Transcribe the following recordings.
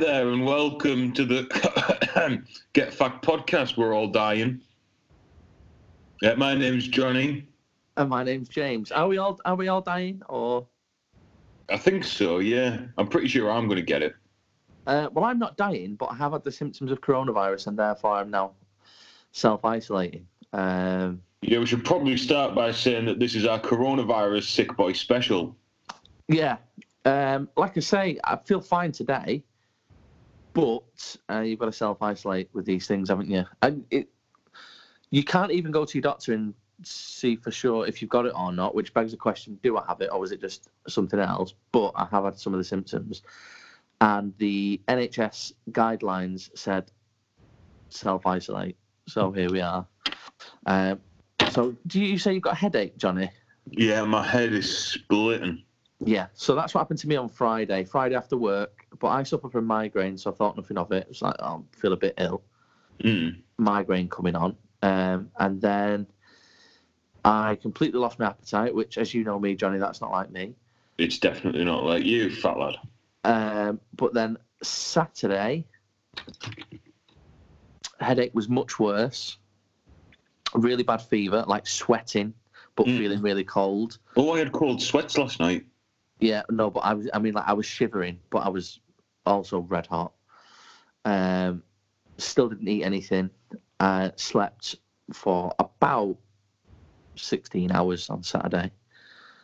there, and welcome to the Get Fact podcast. We're all dying. Yeah, my name's Johnny. And my name's James. Are we all are we all dying or? I think so. Yeah, I'm pretty sure I'm going to get it. Uh, well, I'm not dying, but I have had the symptoms of coronavirus, and therefore I'm now self isolating. Um, Yeah, we should probably start by saying that this is our coronavirus sick boy special. yeah, um, like I say, I feel fine today, but uh, you've got to self isolate with these things, haven't you? And it, you can't even go to your doctor and see for sure if you've got it or not, which begs the question: Do I have it, or is it just something else? But I have had some of the symptoms, and the NHS guidelines said self isolate. So here we are. Um, so, do you say you've got a headache, Johnny? Yeah, my head is splitting. Yeah, so that's what happened to me on Friday. Friday after work, but I suffer from migraine, so I thought nothing of it. It was like oh, I feel a bit ill, Mm. migraine coming on, um, and then I completely lost my appetite. Which, as you know me, Johnny, that's not like me. It's definitely not like you, fat lad. Um, but then Saturday, headache was much worse. Really bad fever, like sweating, but Mm. feeling really cold. Oh, I had cold sweats last night. Yeah, no, but I was I mean like I was shivering, but I was also red hot. Um still didn't eat anything. Uh slept for about sixteen hours on Saturday.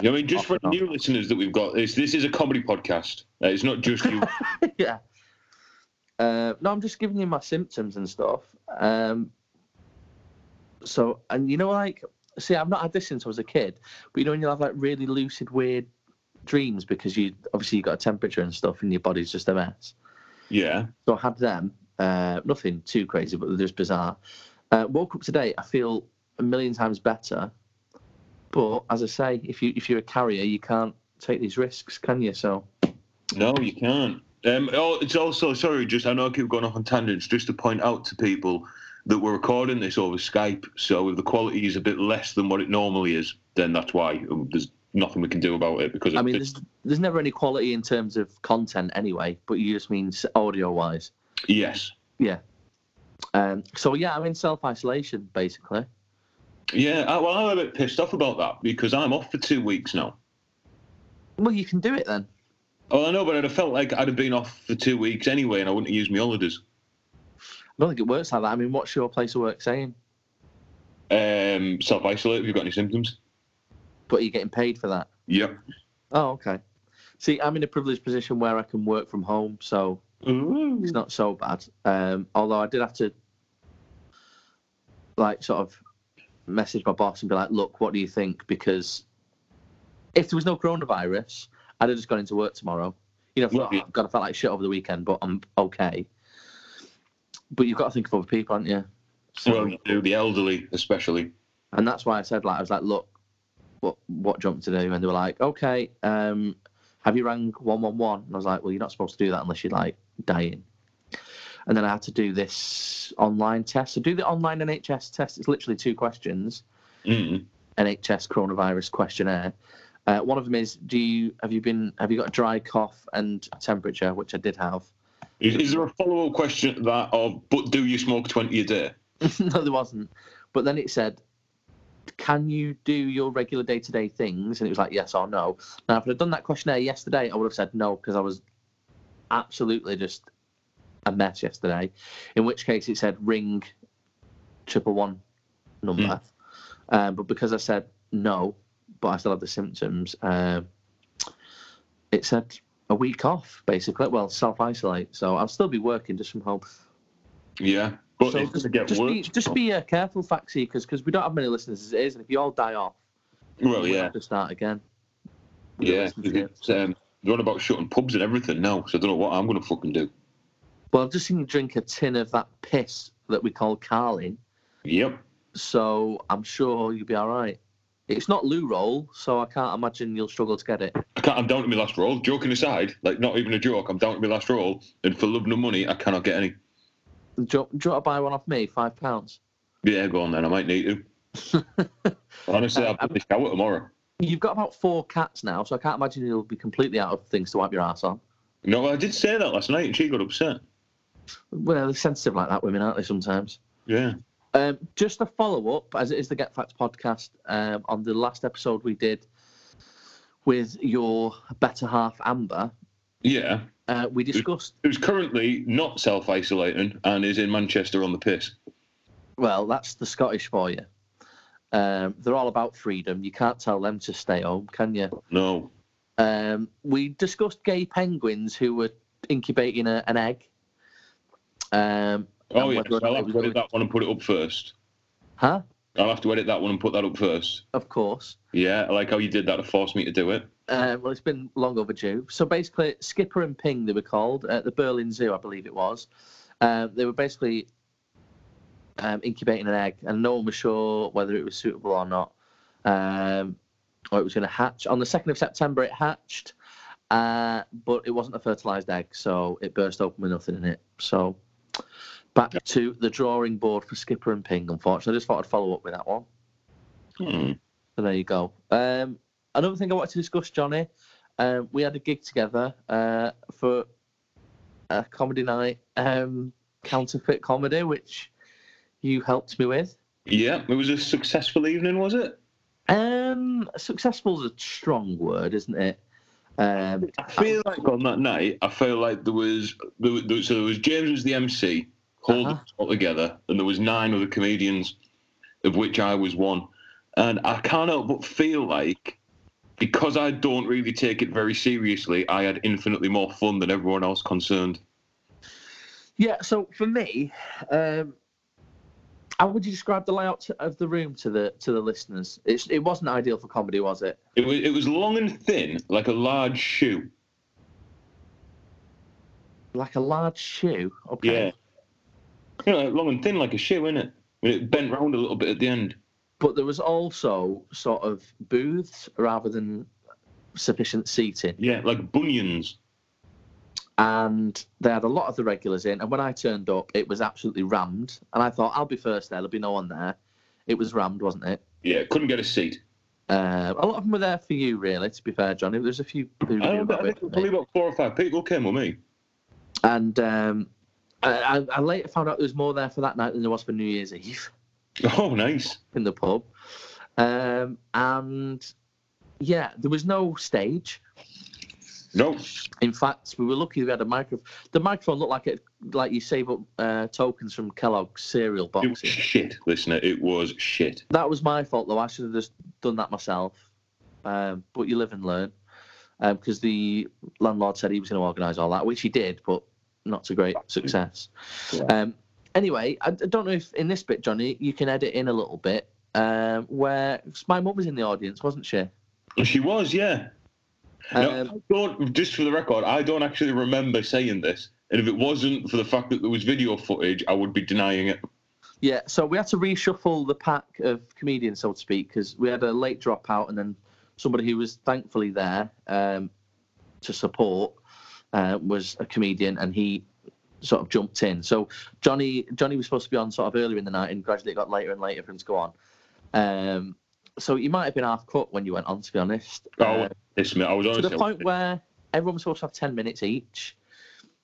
I mean, just for new listeners that we've got, this this is a comedy podcast. Uh, it's not just you. yeah. Uh, no, I'm just giving you my symptoms and stuff. Um so and you know like see I've not had this since I was a kid, but you know when you have like really lucid weird dreams because you obviously you got a temperature and stuff and your body's just a mess. yeah. So I had them. Uh, nothing too crazy, but they're just bizarre. Uh, woke up today. I feel a million times better. But as I say, if you if you're a carrier, you can't take these risks, can you? So No, you can't. Um, oh, it's also sorry. Just I know I keep going off on tangents. Just to point out to people that we're recording this over Skype, so if the quality is a bit less than what it normally is, then that's why. Um, There's nothing we can do about it because I mean, this. there's there's never any quality in terms of content anyway. But you just mean audio wise. yes, Yeah. Um, so yeah, I'm in self isolation basically. yeah. I, well, I'm a bit pissed off about that because I'm off for two weeks now. Well, you can do it then. Oh, I know, but I'd have felt like I'd have been off for two weeks anyway, and I wouldn't have used my holidays. I don't think it works like that. I mean, what's your place of work saying? Um, self isolate if you've got any symptoms. But you're getting paid for that. Yep. Oh, okay. See, I'm in a privileged position where I can work from home, so Ooh. it's not so bad. Um, although I did have to, like, sort of message my boss and be like, "Look, what do you think?" Because if there was no coronavirus, I'd have just gone into work tomorrow. You know, thought, Yeah. oh, God, I felt like shit over the weekend, but I'm okay. But you've got to think of other people, haven't you? So, Well, do, the elderly especially. and that's why I said, like, I was like, "Look, what what do you want me to do?" And they were like, "Okay, um, have you rang one one one?" And I was like, "Well, you're not supposed to do that unless you're like dying." And then I had to do this online test. So do the online NHS test. It's literally two questions. Mm. NHS coronavirus questionnaire. Uh, one of them is: Do you have you been have you got a dry cough and temperature, which I did have. Is, is there a follow up question to that of, but do you smoke 20 a day? no, there wasn't. But then it said, "Can you do your regular day to day things?" And it was like yes or no. Now, if I'd have done that questionnaire yesterday, I would have said no because I was absolutely just a mess yesterday. In which case, it said ring triple one number. Um, but because I said no, but I still have the symptoms, um, it said a week off, basically. Well, self isolate. So I'll still be working just from home. Yeah, but so just, get just worse. be just be uh, careful, Faxi, because we don't have many listeners as it is, and if you all die off, well, we'll yeah, have to start again. the yeah. 'cause listenership. It's, um, they're on about shutting pubs and everything now, so I don't know what I'm gonna fucking do. Well, I've just seen you drink a tin of that piss that we call Carling, Yep. so I'm sure you'll be all right. It's not loo roll, so I can't imagine you'll struggle to get it. I can't, I'm down to my last roll. Joking aside, like not even a joke, I'm down to my last roll, and for love nor money, I cannot get any. Do you, do you want to buy one off me? Five pounds. Yeah, go on then. I might need to. Honestly, I'll put the shower tomorrow. You've got about four cats now, so I can't imagine you'll be completely out of things to wipe your ass on. No, I did say that last night, and she got upset. Well, they're sensitive like that, women, aren't they, sometimes? Yeah. Um, just a follow up, as it is the Get Facts podcast, um, on the last episode we did with your better half, Amber, Yeah. Uh, we discussed, Who's currently not self isolating and is in Manchester on the piss. well, that's the Scottish for you. Um, they're all about freedom. You can't tell them to stay home, can you? No. Um, we discussed gay penguins who were incubating a, an egg. Um, Oh, and yeah. whether or not I'll have to edit that one and put it up first. Huh? I'll have to edit that one and put that up first. Of course. Yeah, I like how you did that to force me to do it. Uh, well, it's been long overdue. So basically, Skipper and Ping, they were called at the Berlin Zoo, I believe it was. Um, they were basically um, incubating an egg, and no one was sure whether it was suitable or not, um, or it was going to hatch. On the second of September, it hatched, uh, but it wasn't a fertilized egg, so it burst open with nothing in it. So back to the drawing board for Skipper and Ping. Unfortunately, I just thought I'd follow up with that one. Hmm. So there you go. Um, another thing I wanted to discuss, Johnny. Um, we had a gig together uh, for a comedy night, um, counterfeit comedy, which you helped me with. Yeah, it was a successful evening, was it? Um, successful is a strong word, isn't it? Um, I feel like on that night, I feel like there was, there was so there was James was the MC, holding Uh-huh. it all together, and there was nine other comedians, of which I was one, and I can't help but feel like because I don't really take it very seriously, I had infinitely more fun than everyone else concerned. yeah. So for me, um, how would you describe the layout of the room to the to the listeners? It's, it wasn't ideal for comedy, was it? It was it was long and thin, like a large shoe. Like a large shoe. Okay. Yeah. You know, long and thin like a shoe, isn't it? It bent round a little bit at the end. But there was also sort of booths rather than sufficient seating Yeah, like bunions. and they had a lot of the regulars in and when i turned up it was absolutely rammed and i thought i'll be first there there'll be no one there it was rammed wasn't it Yeah, couldn't get a seat. uh, a lot of them were there for you really to be fair johnny there's a few who I, knew I about think it for me. probably about four or five people came with me. and um, I- I later found out there was more there for that night than there was for new year's eve Oh, nice. in the pub um, and yeah there was no stage No, In fact, we were lucky we had a microphone. The microphone looked like it, like you save up uh, tokens from Kellogg's cereal it was boxes. shit, listener. It was shit. That was my fault, though. I should have just done that myself. Um, but you live and learn. Because the landlord said he was going to organise all that, which he did, but not to great success. Yeah. Um, anyway, I, don't know if in this bit, Johnny, you can edit in a little bit um, where my mum was in the audience, wasn't she? She was, yeah. Um, I don't, just for the record, I don't actually remember saying this. And if it wasn't for the fact that there was video footage, I would be denying it. Yeah, so we had to reshuffle the pack of comedians, so to speak, because we had a late dropout and then somebody who was thankfully there um, to support uh, was a comedian and he sort of jumped in. So Johnny Johnny was supposed to be on sort of earlier in the night and gradually it got later and later for him to go on. Um, so you might have been half cut when you went on, to be honest. Oh, Uh, this minute, I was to the point where everyone was supposed to have 10 minutes each.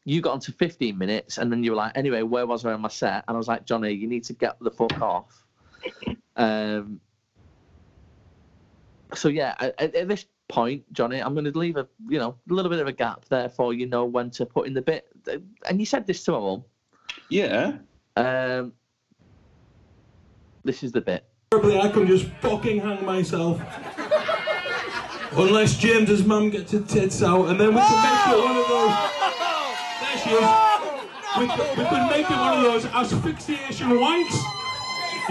You got on to 15 minutes, and then you were like, anyway, where was I on my set? And I was like, Johnny, you need to get the fuck off. Um, so, yeah, at, at this point, Johnny, I'm going to leave a you know a little bit of a gap there for you know when to put in the bit. And you said this to my mum. yeah. Um, this is the bit. Preferably, I can just fucking hang myself. Unless James's mum gets her tits out, and then we can make it one of those. There she is. We could, we could make it one of those asphyxiation wanks.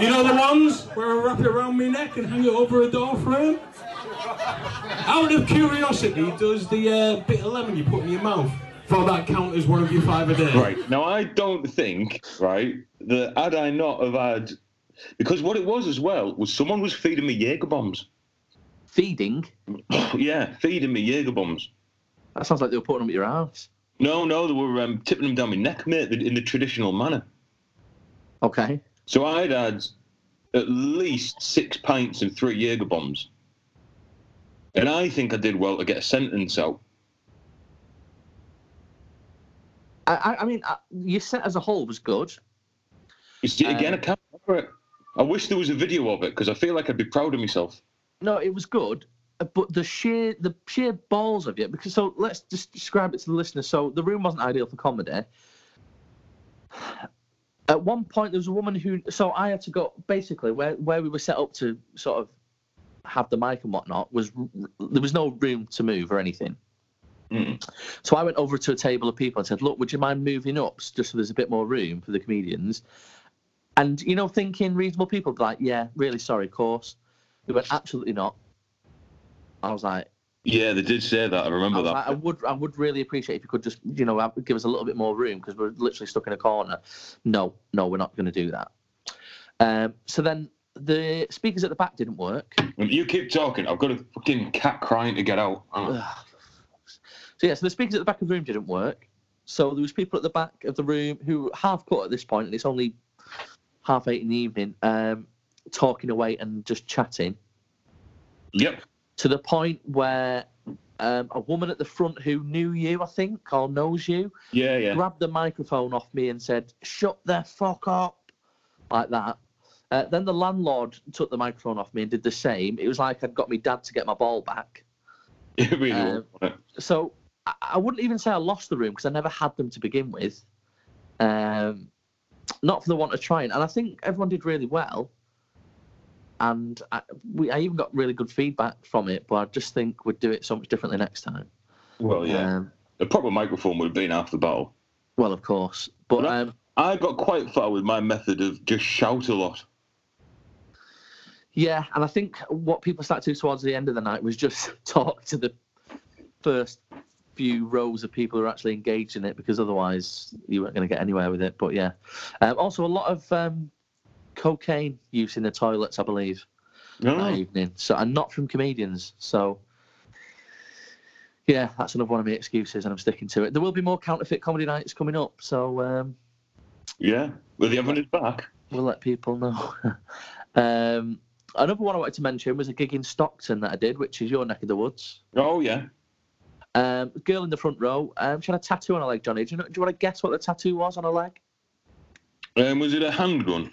You know the ones where I wrap it around my neck and hang it over a door frame? Out of curiosity, does the uh, bit of lemon you put in your mouth, for that count as one of your five a day? Right. Now, I don't think, right, that had I not have had. Because what it was as well was someone was feeding me Jaeger bombs. Feeding? yeah, feeding me Jaeger bombs. That sounds like they were putting them at your house. No, no, they were um, tipping them down my neck, mate, in the traditional manner. Okay. So I'd had at least six pints and three Jaeger bombs. And I think I did well to get a sentence out. I, I, mean, uh, your set as a whole was good. You see, again, Um, I can't remember it. I wish there was a video of it because I feel like I'd be proud of myself. No, it was good, uh, but the sheer the sheer balls of it. Because so let's just describe it to the listener. So the room wasn't ideal for comedy. At one point, there was a woman who. So I had to go basically where where we were set up to sort of have the mic and whatnot was there was no room to move or anything. Mm. So I went over to a table of people and said, "Look, would you mind moving up just so there's a bit more room for the comedians?" And you know, thinking reasonable people like, "Yeah, really sorry, of course." They went, "Absolutely not." I was like, Yeah, they did say that. I I, remember was that. like, I would, I would really appreciate if you could just, you know, give us a little bit more room because we're literally stuck in a corner. No, no, we're not going to do that. Um, so then the speakers at the back didn't work. You keep talking, I've got a fucking cat crying to get out. So yeah, so the speakers at the back of the room didn't work. So there was people at the back of the room who half cut at this point, and it's only half eight in the evening, um, talking away and just chatting Yep. to the point where um, a woman at the front who knew you, I think, or knows you, Yeah, yeah. grabbed the microphone off me and said, "Shut the fuck up," like that. Uh, then the landlord took the microphone off me and did the same. It was like I'd got my dad to get my ball back. It really Um, was, so I, I wouldn't even say I lost the room because I never had them to begin with. Um, not for the want of trying, and I think everyone did really well. And I, we, I even got really good feedback from it, but I just think we'd do it so much differently next time. Well, yeah. Um, a proper microphone would have been after the battle. well, of course, but um, I got quite far with my method of just shout a lot. Yeah, and I think what people started to do towards the end of the night was just talk to the first few rows of people who are actually engaged in it, because otherwise you weren't going to get anywhere with it. But yeah, um, also a lot of um, cocaine use in the toilets, I believe, that evening. So and not from comedians. So yeah, that's another one of my excuses, and I'm sticking to it. There will be more counterfeit comedy nights coming up, so um, Yeah. will the oven is back. we'll let people know. another one I wanted to mention was a gig in Stockton that I did, which is your neck of the woods. Oh, yeah. Um, girl in the front row, um, she had a tattoo on her leg, Johnny. Do you, know, do you want to guess what the tattoo was on her leg? Um, was it a handgun?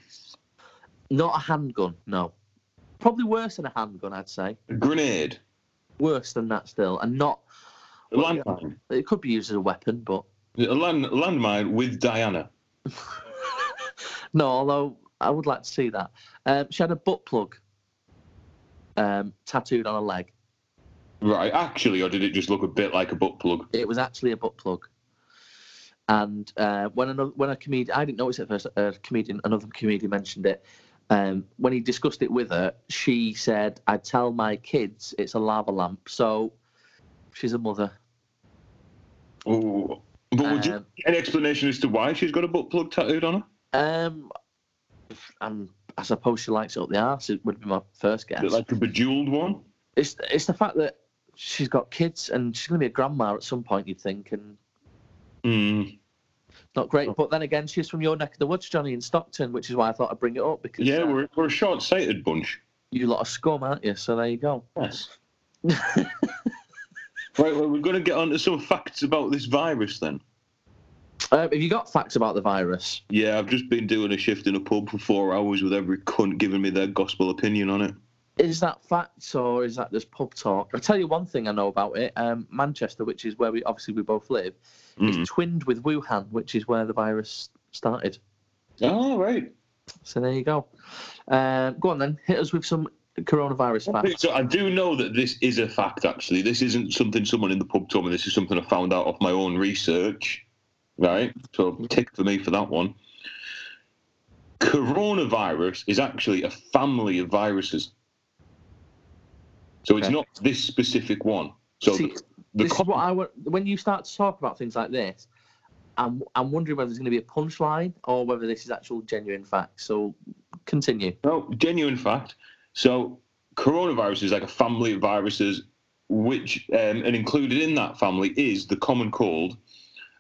Not a handgun, no. Probably worse than a handgun, I'd say. A grenade? Worse than that still, and not. A landmine? It could be used as a weapon, but A land, landmine with Diana? no. Although I would like to see that. Um, she had a butt plug um, tattooed on her leg. Right, actually, or did it just look a bit like a butt plug? It was actually a butt plug. And uh, when another, when a comedian, I didn't notice it at first. A comedian, another comedian mentioned it. Um, when he discussed it with her, she said, "I tell my kids it's a lava lamp." So she's a mother. Oh, but would you Um, any explanation as to why she's got a butt plug tattooed on her? Um, and I suppose she likes it up the arse. It would be my first guess. Like a bejeweled one? It's it's the fact that she's got kids and she's going to be a grandma at some point. You'd think, and Mm. not great. But then again, she's from your neck of the woods, Johnny, in Stockton, which is why I thought I'd bring it up because Yeah, uh, we're, we're a short-sighted bunch. you lot of scum, aren't you? So there you go. Yes. right, well, we're going to get on to some facts about this virus then. Uh, have you got facts about the virus? Yeah, I've just been doing a shift in a pub for four hours with every cunt giving me their gospel opinion on it. Is that facts or is that just pub talk? I'll tell you one thing I know about it. Um, Manchester, which is where we obviously we both live, Mm. is twinned with Wuhan, which is where the virus started. Oh, right. So there you go. Um, go on then, hit us with some coronavirus facts. So I do know that this is a fact. Actually, this isn't something someone in the pub told me. This is something I found out off my own research. Right. So tick for me for that one. Coronavirus is actually a family of viruses. So it's not this specific one. So See, the, the this is what I want. When you start to talk about things like this, I'm I'm wondering whether there's going to be a punchline or whether this is actual genuine fact. So continue. No, genuine fact. So, coronavirus is like a family of viruses, which, um, and included in that family is the common cold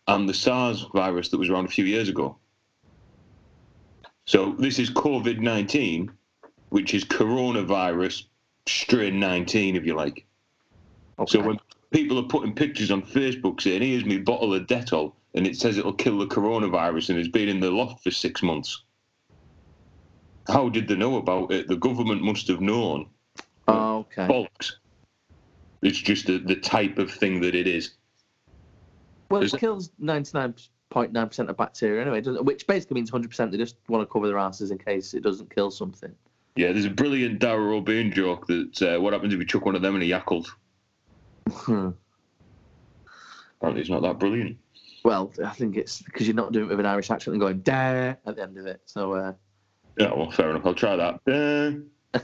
and the SARS virus that was around a few years ago. So, this is COVID 19, which is coronavirus strain 19, if you like. Okay. So, when people are putting pictures on Facebook saying, here's me bottle of Dettol, and it says it'll kill the coronavirus and it's been in the loft for six months. How did they know about it? The government must have known. Oh, okay. Bollocks. It's just the, the type of thing that it is. Well, it kills 99.9% of bacteria anyway, doesn't it? which basically means 100% they just want to cover their asses in case it doesn't kill something. Yeah, there's a brilliant Dara Ó Briain joke that uh, what happens if you chuck one of them in a Yakult? Hmm. Apparently, it's not that brilliant. Well, I think it's because you're not doing it with an Irish accent and going "dare" at the end of it. So, uh, Yeah, well, fair enough. I'll try that. Uh,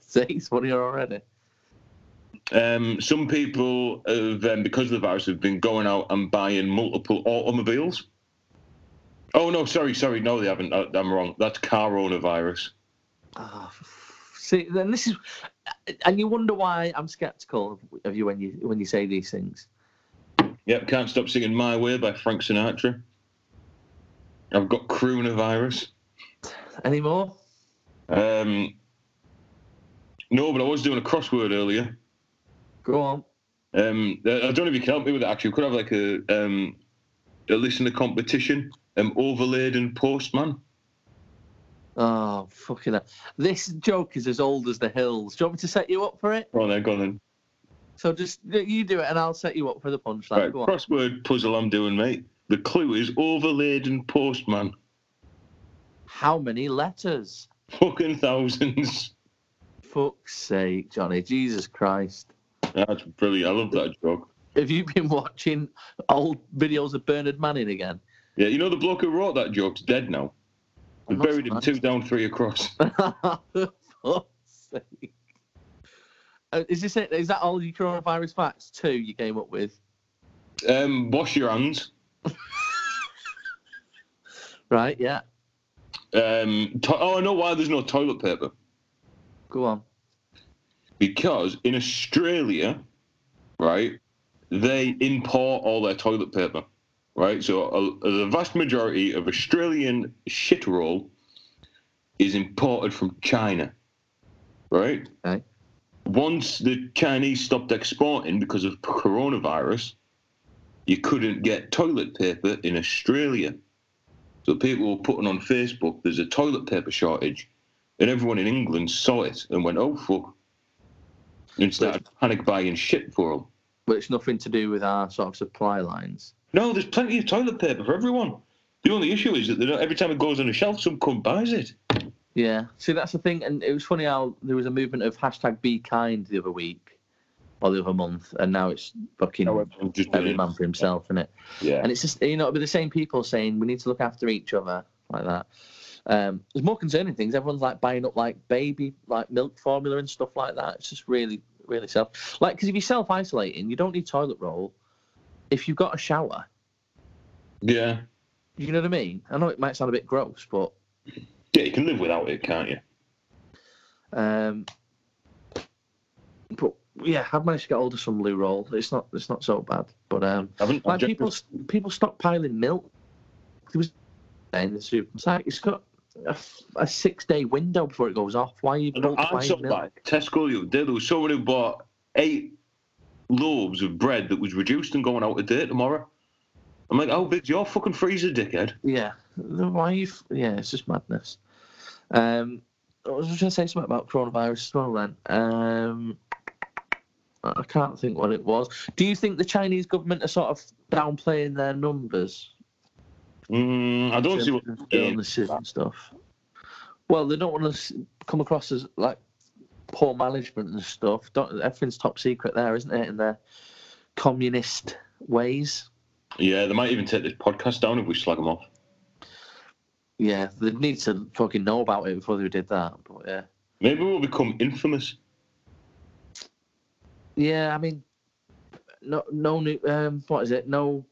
see, it's funnier already. Um, some people have, um, because of the virus, have been going out and buying multiple automobiles. Oh no, sorry, sorry, no, they haven't. I, I'm wrong. That's coronavirus. Oh, see, then this is, and you wonder why I'm skeptical of, of you when you when you say these things. Yep, can't stop singing "My Way" by Frank Sinatra. I've got coronavirus. Anymore? Um, no, but I was doing a crossword earlier. Go on. Um, I don't know if you can help me with that. Actually, we could have like a um, a listener competition. Um, overlaid and postman. Oh, fucking hell. This joke is as old as the hills. Do you want me to set you up for it? Go on then, go on then. So just you do it and I'll set you up for the punchline. Right, Go on. crossword puzzle I'm doing, mate. The clue is overlaid and postman. How many letters? Fucking thousands. Fuck's sake, Johnny. Jesus Christ. That's brilliant. I love that joke. Have you been watching old videos of Bernard Manning again? Yeah, you know the bloke who wrote that joke's dead now. They buried him two down, three across. Fuck's sake. Uh, is this it? Is that all your coronavirus facts? Two you came up with, Um, wash your hands. right? Yeah. Um, to- oh, I know why there's no toilet paper. Go on. Because in Australia, right, they import all their toilet paper, right? So a, the vast majority of Australian shit roll is imported from China, right? Okay. Once the Chinese stopped exporting because of coronavirus, you couldn't get toilet paper in Australia. So people were putting on Facebook, there's a toilet paper shortage. And everyone in England saw it and went, oh, fuck. And started panic buying shit for them. But it's nothing to do with our sort of supply lines. No, there's plenty of toilet paper for everyone. The only issue is that don't, every time it goes on a shelf, some cunt buys it. Yeah. See, that's the thing. And it was funny how there was a movement of hashtag be kind the other week or the other month. And now it's fucking Now just every man for himself, isn't it? Yeah. And it's just, you know, it'll be the same people saying we need to look after each other like that. Um, there's more concerning things. Everyone's like buying up like baby, like milk formula and stuff like that. It's just really, really self. Like, because if you're self isolating, you don't need toilet roll. If you've got a shower, yeah. you know what I mean? I know it might sound a bit gross, but Yeah, you can live without it, can't you? um, but yeah, I've managed to get hold of some loo roll. It's not, it's not so bad. But um, haven't. like I've people, people stockpiling milk. There was in the super. It's like it's got a, a six day window before it goes off. Why are you I saw that Tesco the other day. There was someone who bought eight loaves of bread that was reduced and going out a day tomorrow. I'm like, how big's your fucking freezer, dickhead? Yeah, why you? f- Yeah, it's just madness. Um, I was just going to say something about coronavirus as well. Then, um, I can't think what it was. Do you think the Chinese government are sort of downplaying their numbers? Mm, I don't see what. illnesses and stuff. Well, they don't want to come across as like poor management and stuff. Don't, everything's top secret there, isn't it? In their communist ways. Yeah, they might even take this podcast down if we slag them off. Yeah, they need to fucking know about it before they did that. But yeah, Maybe we'll become infamous. yeah. I mean, no, no new. Um, what is it? No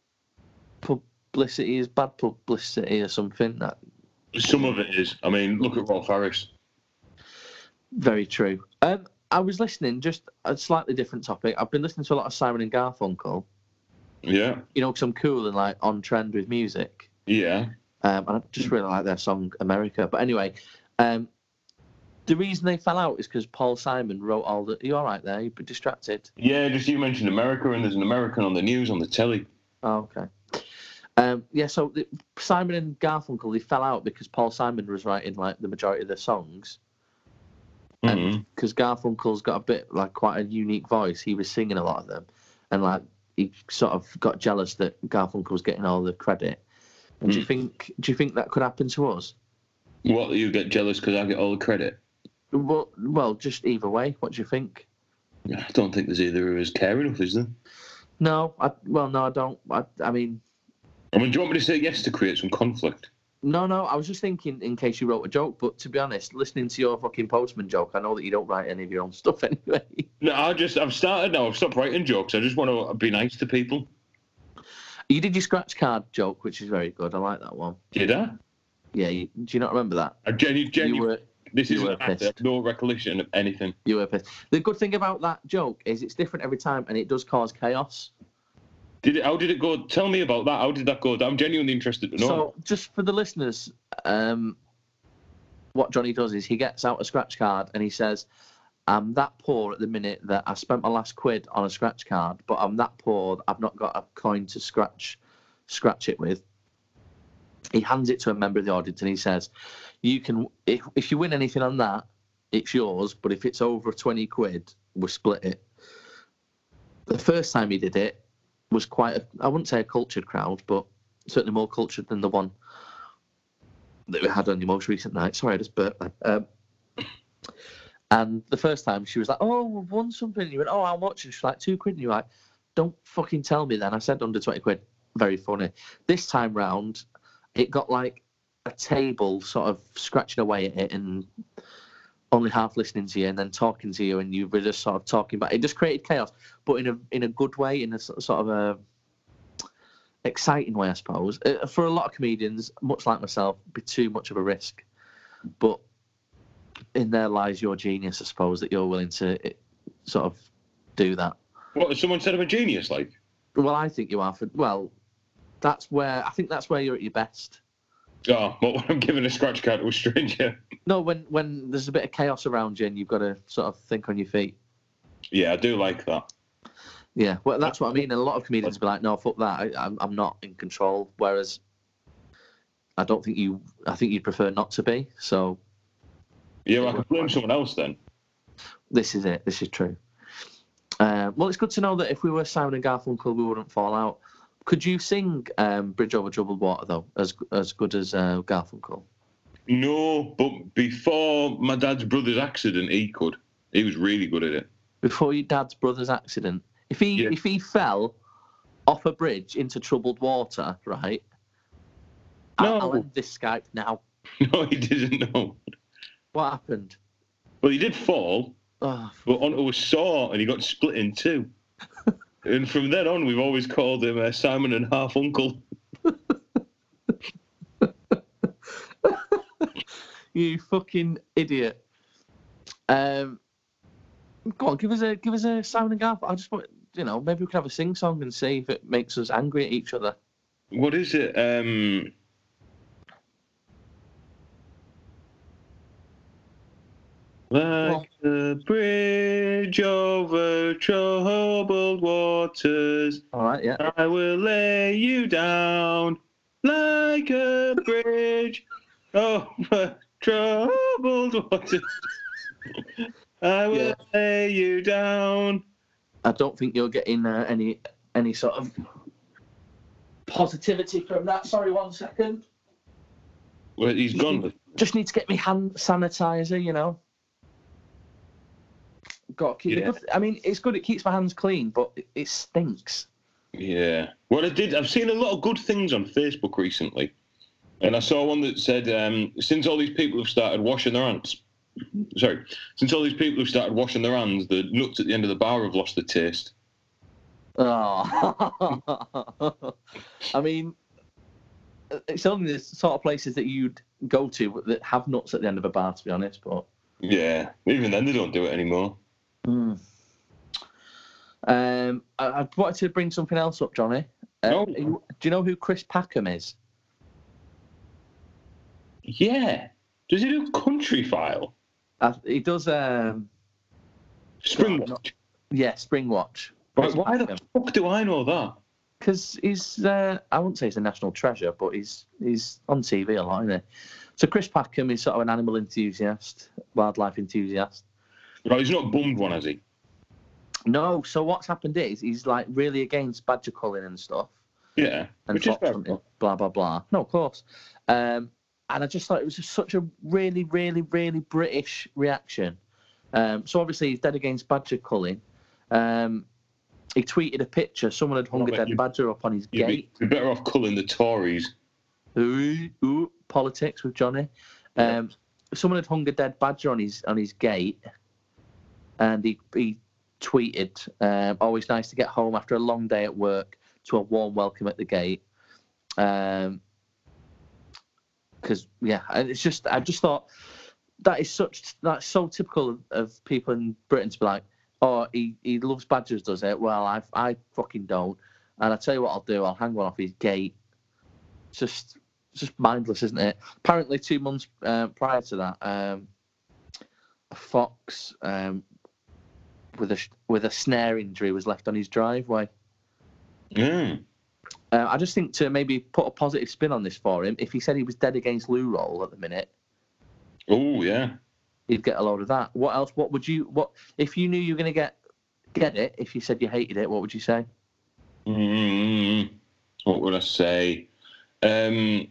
publicity is bad publicity or something. That Some of it is. I mean, look at Rolf Harris. very true. Um, I was listening, just a slightly different topic. I've been listening to a lot of Simon and Garfunkel. Yeah, You know, because I'm cool and like on trend with music. yeah. Um, and I just really like their song America. But anyway, um, the reason they fell out is because Paul Simon wrote all the. Are you all right there? You've been distracted. Yeah, just you mentioned America, and there's an American on the news on the telly. Oh, okay. Um, yeah, so the, Simon and Garfunkel they fell out because Paul Simon was writing like the majority of the songs, and because Garfunkel's got a bit like quite a unique voice, he was singing a lot of them, and like he sort of got jealous that Garfunkel was getting all the credit. And do you Mm. think do you think that could happen to us? What, you get jealous because I get all the credit? Well, well, just either way. What do you think? I don't think there's either of us care enough, is there? No, I well, no, I don't. I, I mean, I mean, do you want me to say yes to create some conflict? no, no. I was just thinking in case you wrote a joke, but to be honest, listening to your fucking postman joke, I know that you don't write any of your own stuff anyway. No, I just, I've started now. I've stopped writing jokes. I just want to be nice to people. you did your scratch card joke, which is very good. I like that one. Did I? Yeah, you, do you not remember that? I genu- You genuinely, were this you is were an act. I have pissed. no recollection of anything. you were pissed. The good thing about that joke is it's different every time, and it does cause chaos. Did it? How did it go? Tell me about that. How did that go? I'm genuinely interested to know. So, just for the listeners, um, what Johnny does is he gets out a scratch card and he says, "I'm that poor at the minute that I spent my last quid on a scratch card, but I'm that poor that I've not got a coin to scratch scratch it with." He hands it to a member of the audience and he says, "You can if if you win anything on that, it's yours. But if it's over twenty quid, we'll split it." The first time he did it was quite a, I wouldn't say a cultured crowd, but certainly more cultured than the one that we had on your most recent night. Sorry, I just burped. Um, and the first time she was like, "Oh, we've won something." You went, "Oh, I'm watching." she's like, two quid." And you're like, "Don't fucking tell me." Then I said under twenty quid. Very funny. This time round, it got like a table sort of scratching away at it and only half listening to you and then talking to you and you were just sort of talking about it just created chaos but in a in a good way in a sort of a exciting way i suppose Uh, for a lot of comedians much like myself be too much of a risk but in there lies your genius i suppose that you're willing to eh, sort of do that what? Someone said I'm a genius. Like, well i think you are for well that's where i think that's where you're at your best oh, but when I'm giving a scratch card to a stranger. no when when there's a bit of chaos around you and you've got to sort of think on your feet Yeah, I do like that. Yeah, well, that's what I mean. And a lot of comedians be like, "No, fuck that. I, I'm, I'm not in control." Whereas, I don't think you. I think you'd prefer not to be. So Yeah, well, I can blame someone else then. this is it. This is true. Uh, well, it's good to know that if we were Simon and Garfunkel, we wouldn't fall out. Could you sing um, "Bridge Over Troubled Water" though, as as good as uh, Garfunkel? No, but before my dad's brother's accident, he could. He was really good at it. Before your dad's brother's accident, if he Yeah. if he fell off a bridge into troubled water, right? I'll, I'll No. end this Skype now. No, he didn't know. What happened? Well, he did fall, Oh, but onto a saw, and he got split in two. And from then on, we've always called him uh, Simon and Half Uncle. you fucking idiot. Um, go on, give us a give us a Simon and Garfunkel. I just want you know maybe we could have a sing song and see if it makes us angry at each other. What is it? Um, like a bridge over troubled waters, All right, yeah. I will lay you down like a bridge over troubled waters. I will Yeah. lay you down. I don't think you're getting uh, any any sort of positivity from that. Sorry, one second. Well, he's gone. Just need to get me hand sanitizer, you know. Got to keep Yeah. it. I mean, it's good. It keeps my hands clean, but it, it stinks. Yeah. Well, I did. I've seen a lot of good things on Facebook recently, and I saw one that said, um, since all these people have started washing their hands, sorry, since all these people have started washing their hands, the nuts at the end of the bar have lost their taste. Oh, I mean, it's only the sort of places that you'd go to that have nuts at the end of a bar, to be honest. But Yeah. Even then, they don't do it anymore. Um, I, I wanted to bring something else up, Johnny. Uh, No. you- do you know who Chris Packham is? Yeah. Does he do Countryfile? Uh, he does. Um, Spring. Not- yeah, Springwatch. Right, why the fuck do I know that? because he's uh, I wouldn't say he's a national treasure, but he's he's on TV a lot, isn't he? So Chris Packham is sort of an animal enthusiast, wildlife enthusiast. Right, he's not bummed one, has he? No, so what's happened is he's like really against badger culling and stuff Yeah. and Which is fair blah blah blah. No, of course. Um, and I just thought it was just such a really, really, really British reaction. Um, so obviously he's dead against badger culling. Um, he tweeted a picture. Someone had hung a dead badger up on his You'd gate. be, you're better off culling the Tories. Ooh, ooh, politics with Johnny. Yeah. Um, someone had hung a dead badger on his on his gate, and he he tweeted, um, "Always nice to get home after a long day at work to a warm welcome at the gate." Um, because yeah, and it's just I just thought that is such that's so typical of, of people in Britain to be like, "Oh, he he loves badgers, does it?" Well, I I fucking don't. And I tell you what I'll do, I'll hang one off his gate. Just just mindless, isn't it? Apparently, two months uh, prior to that, um, a fox um, with a with a snare injury was left on his driveway. Yeah. Uh, I just think to maybe put a positive spin on this for him. If he said he was dead against loo roll at the minute, Oh, yeah. he'd get a load of that. What else? What would you? What if you knew you were going to get get it? If you said you hated it, what would you say? Mm, what would I say? Um,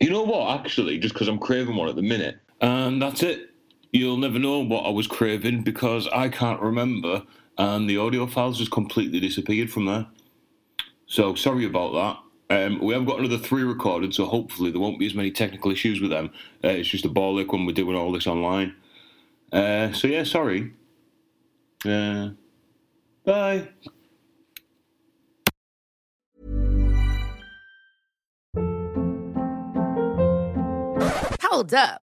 you know what? Actually, just because I'm craving one at the minute, and that's it. You'll never know what I was craving because I can't remember, and the audio files just completely disappeared from there. So sorry about that. Um, we have got another three recorded, so hopefully there won't be as many technical issues with them. Uh, it's just a ball ache when we're doing all this online. Uh, so yeah, sorry. Uh, bye. Hold up.